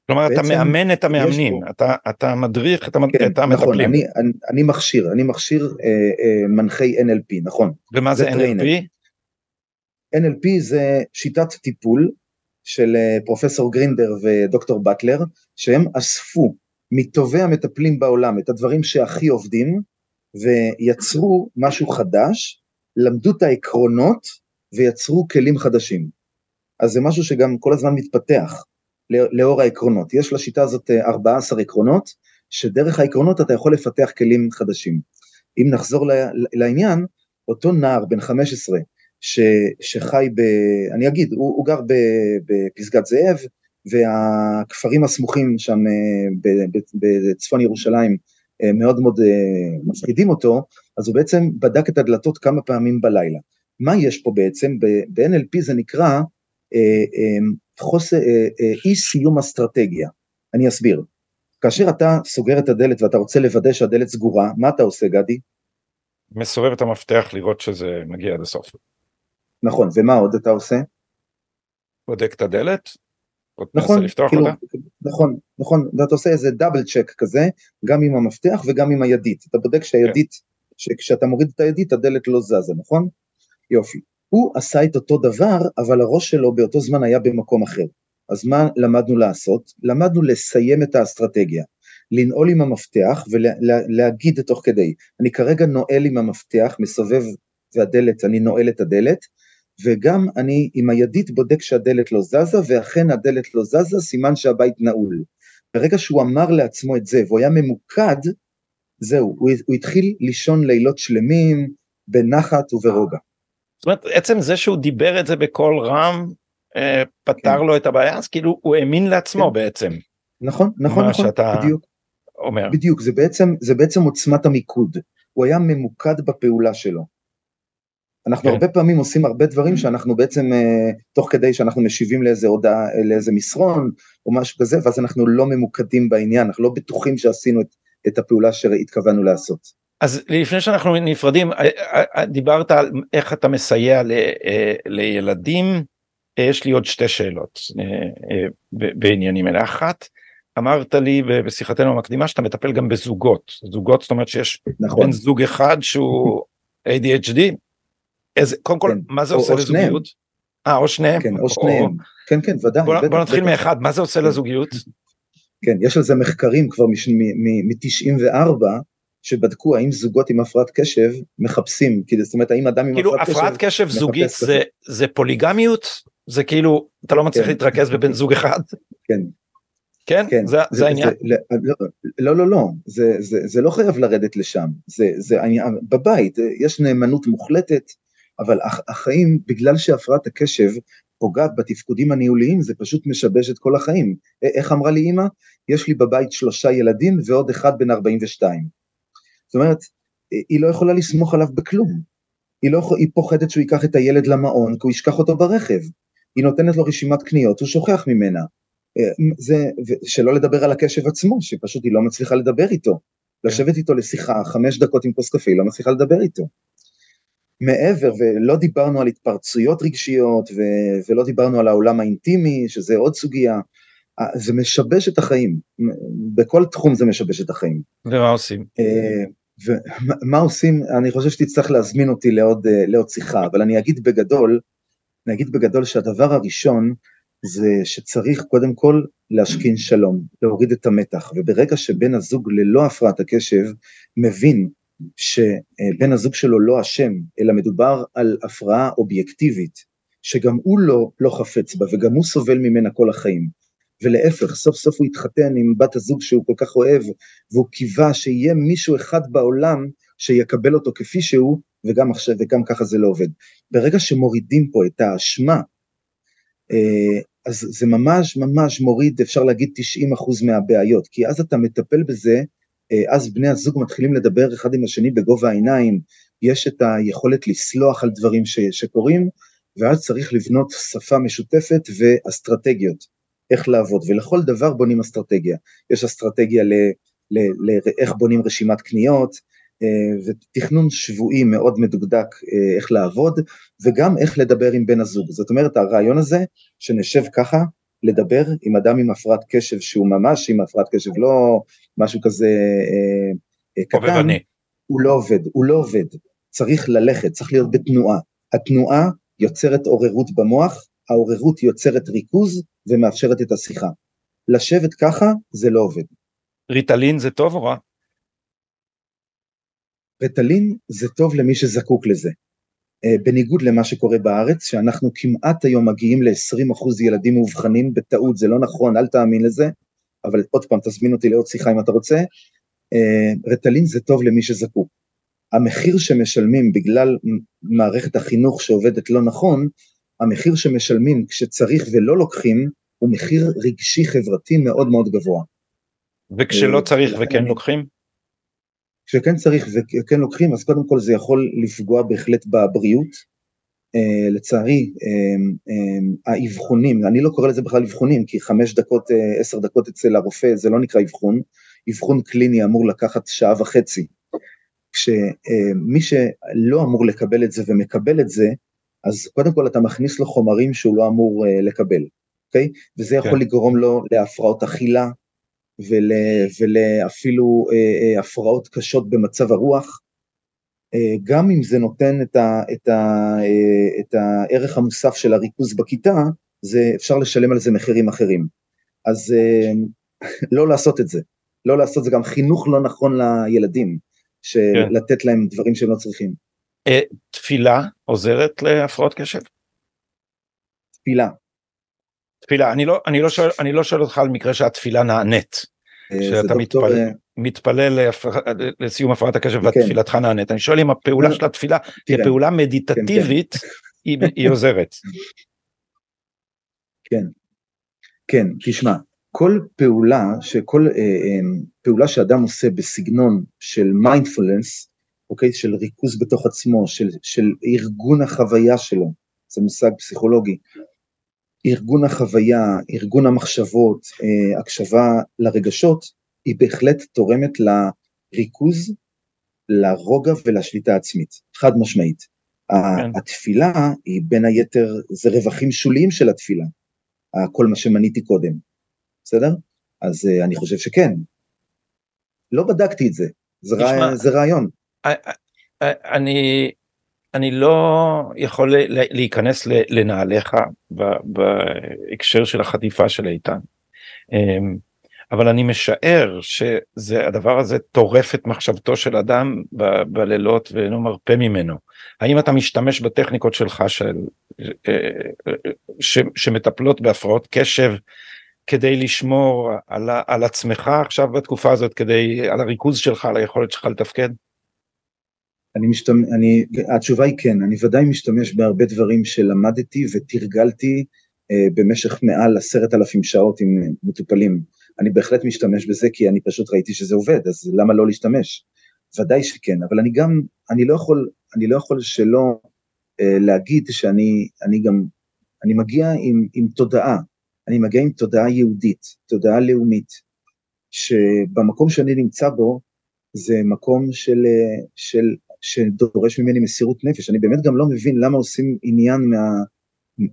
כלומר אתה מאמן את המאמנים,
פה-
אתה, אתה מדריך את, המד...
כן,
את
נכון,
המטפלים.
אני, אני, אני מכשיר, אני מכשיר אה, אה, מנחי NLP, נכון.
ומה
זה
זה
trainer.
NLP?
NLP זה שיטת טיפול של אה, פרופסור גרינדר ודוקטור באטלר, שהם אספו מטובי המטפלים בעולם את הדברים שהכי עובדים, ויצרו משהו חדש, למדו את העקרונות ויצרו כלים חדשים. אז זה משהו שגם כל הזמן מתפתח לאור העקרונות. יש לשיטה הזאת אה, 14 עקרונות, שדרך העקרונות אתה יכול לפתח כלים חדשים. אם נחזור לעניין, אותו נער בן 15 ש, שחי ב... אני אגיד, הוא, הוא גר בפסגת זאב, והכפרים הסמוכים שם אה, בצפון ירושלים אה, מאוד מאוד אה, מפחידים אותו, אז הוא בעצם בדק את הדלתות כמה פעמים בלילה. מה יש פה בעצם? ב-NLP זה נקרא אה, אה, חוסר, אה, אה, אי סיום אסטרטגיה. אני אסביר. כאשר אתה סוגר את הדלת ואתה רוצה לוודא שהדלת סגורה, מה אתה עושה גדי?
מסובב את המפתח לראות שזה מגיע עד הסוף.
נכון, ומה עוד אתה עושה?
בודק את הדלת,
נכון,
לפתוח
כאילו,
אותה.
נכון, נכון, ואתה עושה איזה דאבל צ'ק כזה, גם עם המפתח וגם עם הידית. אתה בודק שהידית, שכשאתה מוריד את הידית הדלת לא זזה, נכון? יופי. הוא עשה את אותו דבר, אבל הראש שלו באותו זמן היה במקום אחר. אז מה למדנו לעשות? למדנו לסיים את האסטרטגיה. לנעול עם המפתח ולהגיד תוך כדי, אני כרגע נועל עם המפתח, מסובב והדלת, אני נועל את הדלת, וגם אני עם הידית בודק שהדלת לא זזה, ואכן הדלת לא זזה, סימן שהבית נעול. ברגע שהוא אמר לעצמו את זה, והוא היה ממוקד, זהו, הוא, הוא התחיל לישון לילות שלמים, בנחת וברוגע.
זאת אומרת עצם זה שהוא דיבר את זה בקול רם אה, פתר
כן.
לו את הבעיה אז כאילו הוא האמין לעצמו
כן.
בעצם
נכון, נכון, נכון,
שאתה-
בדיוק,
אומר.
בדיוק, זה בעצם, זה בעצם עוצמת המיקוד. הוא היה ממוקד בפעולה שלו. אנחנו
כן.
הרבה פעמים עושים הרבה דברים שאנחנו בעצם, אה, תוך כדי שאנחנו משיבים לאיזה הודעה, לאיזה מסרון, או משהו כזה, ואז אנחנו לא ממוקדים בעניין, אנחנו לא בטוחים שעשינו את, את הפעולה שהתכוונו לעשות.
אז לפני שאנחנו נפרדים אה, אה, דיברת על איך אתה מסייע ל, אה, לילדים אה, יש לי עוד שתי שאלות אה, אה, בעניינים אלה אחת אמרת לי בשיחתנו המקדימה שאתה מטפל גם בזוגות זוגות זאת אומרת שיש
נכון,
בן זוג אחד שהוא ADHD איזה קודם כל
כן.
מה זה
או-
עושה
או.
לזוגיות? אה או שניהם
כן, או שניהם, כן, כן, ודאי.
בוא, בוא נתחיל
בטח.
מאחד מה זה עושה
כן.
לזוגיות
כן, יש על זה מחקרים כבר מ-94, שבדקו האם זוגות עם הפרעת קשב מחפשים, כאילו, זאת אומרת, האם אדם עם
כאילו
הפרעת קשב,
הפרעת קשב זוגית. זה זה פוליגמיות זה כאילו אתה לא מצליח
כן.
להתרכז בבן זוג אחד
כן,
כן
כן,
זה זה העניין
לא, לא, לא, לא, זה, זה, זה לא חייב לרדת לשם, זה, זה בבית יש נאמנות מוחלטת, אבל הח- החיים, בגלל שהפרעת הקשב פוגעת בתפקודים הניהוליים, זה פשוט משבש את כל החיים. איך אמרה לי אימא? יש לי בבית שלושה ילדים ועוד אחד בן 42. זאת אומרת, היא לא יכולה לסמוך עליו בכלום. היא, לא, היא פוחדת שהוא ייקח את הילד למעון, כי הוא ישכח אותו ברכב. היא נותנת לו רשימת קניות, הוא שוכח ממנה. אה, זה, שלא לדבר על הקשב עצמו, שפשוט היא לא מצליחה לדבר איתו. לשבת איתו לשיחה, חמש דקות עם כוס קפה, היא לא מצליחה לדבר איתו. מעבר, ולא דיברנו על התפרצויות רגשיות, ו- ולא דיברנו על העולם האינטימי, שזה עוד סוגיה, זה משבש את החיים, בכל תחום זה משבש את החיים.
ומה עושים
אה, ומה מה עושים, אני חושב שתצטרך להזמין אותי לעוד, אה, לעוד שיחה, אבל אני אגיד בגדול, נגיד בגדול שהדבר הראשון זה שצריך קודם כל להשכין שלום, להוריד את המתח, וברגע שבן הזוג ללא הפרעת הקשב מבין שבן הזוג שלו לא אשם, אלא מדובר על הפרעה אובייקטיבית, שגם הוא לא, לא חפץ בה וגם הוא סובל ממנה כל החיים. ולהפך, סוף סוף הוא התחתן עם בת הזוג שהוא כל כך אוהב, והוא קיווה שיהיה מישהו אחד בעולם שיקבל אותו כפי שהוא, וגם עכשיו, וגם ככה זה לא עובד. ברגע שמורידים פה את האשמה, אה, אז זה ממש ממש מוריד, אפשר להגיד 90% מהבעיות, כי אז אתה מטפל בזה, אה, אז בני הזוג מתחילים לדבר אחד עם השני בגובה העיניים, יש את היכולת לסלוח על דברים ש, שקורים, ואז צריך לבנות שפה משותפת ואסטרטגיות, איך לעבוד, ולכל דבר בונים אסטרטגיה. יש אסטרטגיה לאיך בונים רשימת קניות, אה, ותכנון שבועי מאוד מדוקדק אה, איך לעבוד, וגם איך לדבר עם בן הזוג. זאת אומרת, הרעיון הזה, שנשב ככה, לדבר עם אדם עם הפרעת קשב, שהוא ממש עם הפרעת קשב, לא משהו כזה אה, אה קטן, הוא לא עובד, הוא לא עובד. צריך ללכת, צריך להיות בתנועה. התנועה יוצרת עוררות במוח, העוררות יוצרת ריכוז ומאפשרת את השיחה. לשבת ככה זה לא עובד.
ריטלין זה טוב או רע?
ריטלין זה טוב למי שזקוק לזה. Uh, בניגוד למה שקורה בארץ, שאנחנו כמעט היום מגיעים ל-20% ילדים מאובחנים בטעות, זה לא נכון, אל תאמין לזה, אבל עוד פעם, תזמין אותי לעוד שיחה אם אתה רוצה. Uh, ריטלין זה טוב למי שזקוק. המחיר שמשלמים בגלל מערכת החינוך שעובדת לא נכון, המחיר שמשלמים כשצריך ולא לוקחים, הוא מחיר רגשי חברתי מאוד מאוד גבוה.
וכשלא אה, צריך וכן לוקחים?
כשכן צריך וכן לוקחים, אז קודם כל זה יכול לפגוע בהחלט בבריאות. Uh, לצערי, uh, uh, האבחונים, אני לא קורא לזה בכלל אבחונים, כי חמש דקות, עשר דקות אצל הרופא זה לא נקרא אבחון, אבחון קליני אמור לקחת שעה וחצי. כשמי שלא אמור לקבל את זה ומקבל את זה, אז קודם כל אתה מכניס לו חומרים שהוא לא אמור לקבל, אוקיי? וזה יכול כן. לגרום לו להפרעות אכילה, ול, ולאפילו אה, אה, הפרעות קשות במצב הרוח, אה, גם אם זה נותן את, ה, את, ה, אה, את הערך המוסף של הריכוז בכיתה, זה, אפשר לשלם על זה מחירים אחרים. אז אה, לא לעשות את זה, לא לעשות זה גם חינוך לא נכון לילדים, של כן. לתת להם דברים שהם לא צריכים.
אה, תפילה עוזרת להפרעות קשב?
תפילה.
תפילה, אני לא, אני, לא שואל, אני לא שואל אותך על מקרה שהתפילה נענית, אה, שאתה מתפלל, אה, מתפלל לסיום הפרעת הקשב כן. ותפילתך נענית, אני שואל אם הפעולה של התפילה כפעולה כן, מדיטטיבית כן, היא, היא עוזרת. *laughs*
כן, כן, תשמע, כל פעולה, שכל אה, אה, פעולה שאדם עושה בסגנון של מיינדפולנס, אוקיי, של ריכוז בתוך עצמו, של, של ארגון החוויה שלו, זה מושג פסיכולוגי, ארגון החוויה, ארגון המחשבות, אה, הקשבה לרגשות, היא בהחלט תורמת לריכוז, לרוגע ולשליטה העצמית, חד משמעית. כן. התפילה היא בין היתר, זה רווחים שוליים של התפילה, כל מה שמניתי קודם, בסדר? אז uh, אני חושב שכן. לא בדקתי את זה, זה, רע... זה רעיון.
אני, אני לא יכול להיכנס לנעליך בהקשר של החטיפה של איתן. אמ, אבל אני משער שזה הדבר הזה טורף את מחשבתו של אדם בלילות ואינו מרפה ממנו. האם אתה משתמש בטכניקות שלך של, אה, אה, ש, שמטפלות בהפרעות קשב כדי לשמור על, על עצמך עכשיו בתקופה הזאת, כדי, על הריכוז שלך, על היכולת שלך לתפקד?
אני משתמש, אני, התשובה היא כן, אני ודאי משתמש בהרבה דברים שלמדתי ותרגלתי אה, במשך מעל עשרת אלפים שעות עם מטופלים. אני בהחלט משתמש בזה כי אני פשוט ראיתי שזה עובד, אז למה לא להשתמש? ודאי שכן, אבל אני גם, אני לא יכול, אני לא יכול שלא אה, להגיד שאני אני גם, אני מגיע עם, עם תודעה, אני מגיע עם תודעה יהודית, תודעה לאומית, שבמקום שאני נמצא בו, זה מקום של, אה, של שדורש ממני מסירות נפש. אני באמת גם לא מבין למה עושים עניין מה,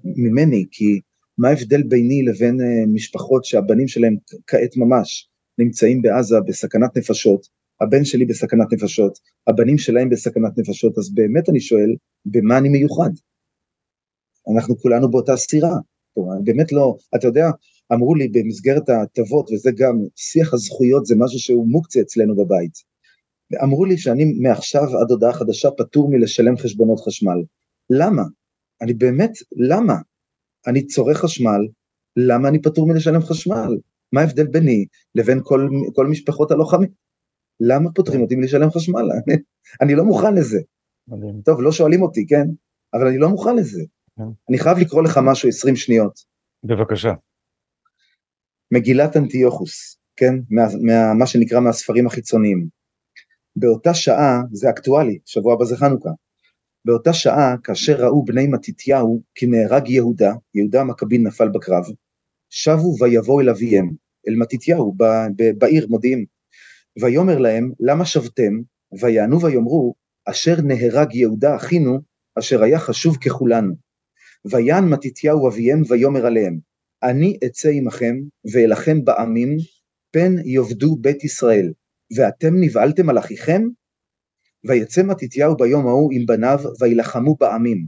ממני, כי מה ההבדל ביני לבין uh, משפחות שהבנים שלהם כעת ממש נמצאים בעזה בסכנת נפשות, הבן שלי בסכנת נפשות, הבנים שלהם בסכנת נפשות, אז באמת אני שואל, במה אני מיוחד? אנחנו כולנו באותה סירה. באמת לא, אתה יודע, אמרו לי במסגרת ההטבות, וזה גם, שיח הזכויות זה משהו שהוא מוקצה אצלנו בבית. אמרו לי שאני מעכשיו עד הודעה חדשה פטור מלשלם חשבונות חשמל. למה? אני באמת, למה? אני צורך חשמל, למה אני פטור מלשלם חשמל? מה ההבדל ביני לבין כל, כל משפחות הלוחמים? למה פותרים אותי מלשלם חשמל? אני, אני לא מוכן לזה. מדהים. טוב, לא שואלים אותי, כן? אבל אני לא מוכן לזה. כן. אני חייב לקרוא לך משהו 20 שניות.
בבקשה.
מגילת אנטיוכוס, כן? מה, מה, מה שנקרא מהספרים החיצוניים. באותה שעה, זה אקטואלי, שבוע הבא זה חנוכה, באותה שעה, כאשר ראו בני מתתיהו כי נהרג יהודה, יהודה המכבי נפל בקרב, שבו ויבואו אל אביהם, אל מתתיהו, בעיר מודיעין. ויאמר להם, למה שבתם? ויענו ויאמרו, אשר נהרג יהודה אחינו, אשר היה חשוב ככולנו. ויען מתתיהו אביהם ויאמר עליהם, אני אצא עמכם ואלחם בעמים, פן יאבדו בית ישראל, ואתם נבהלתם על אחיכם? ויצא מתתיהו ביום ההוא עם בניו, וילחמו בעמים.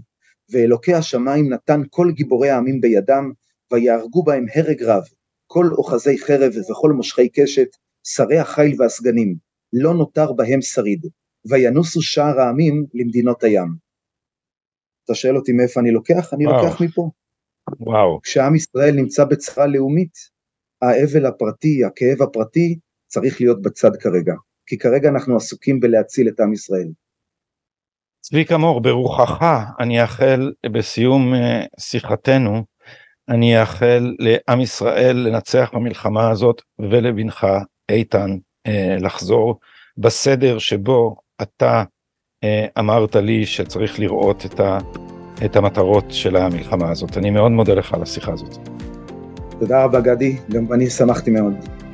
ואלוקי השמיים נתן כל גיבורי העמים בידם, ויהרגו בהם הרג רב, כל אוחזי חרב וכל מושכי קשת, שרי החיל והסגנים, לא נותר בהם שריד, וינוסו שער העמים למדינות הים. אתה שואל אותי מאיפה אני לוקח? אני וואו. לוקח מפה.
וואו.
כשעם ישראל נמצא בצרה לאומית, האבל הפרטי, הכאב הפרטי, צריך להיות בצד כרגע. כי כרגע אנחנו עסוקים בלהציל את עם ישראל.
צביקה מור, ברוחך אני אאחל בסיום אה, שיחתנו, אני אאחל לעם ישראל לנצח במלחמה הזאת ולבנך איתן אה, לחזור בסדר שבו אתה אה, אמרת לי שצריך לראות את, ה, את המטרות של המלחמה הזאת. אני מאוד מודה לך על השיחה הזאת.
תודה רבה גדי, גם אני שמחתי מאוד.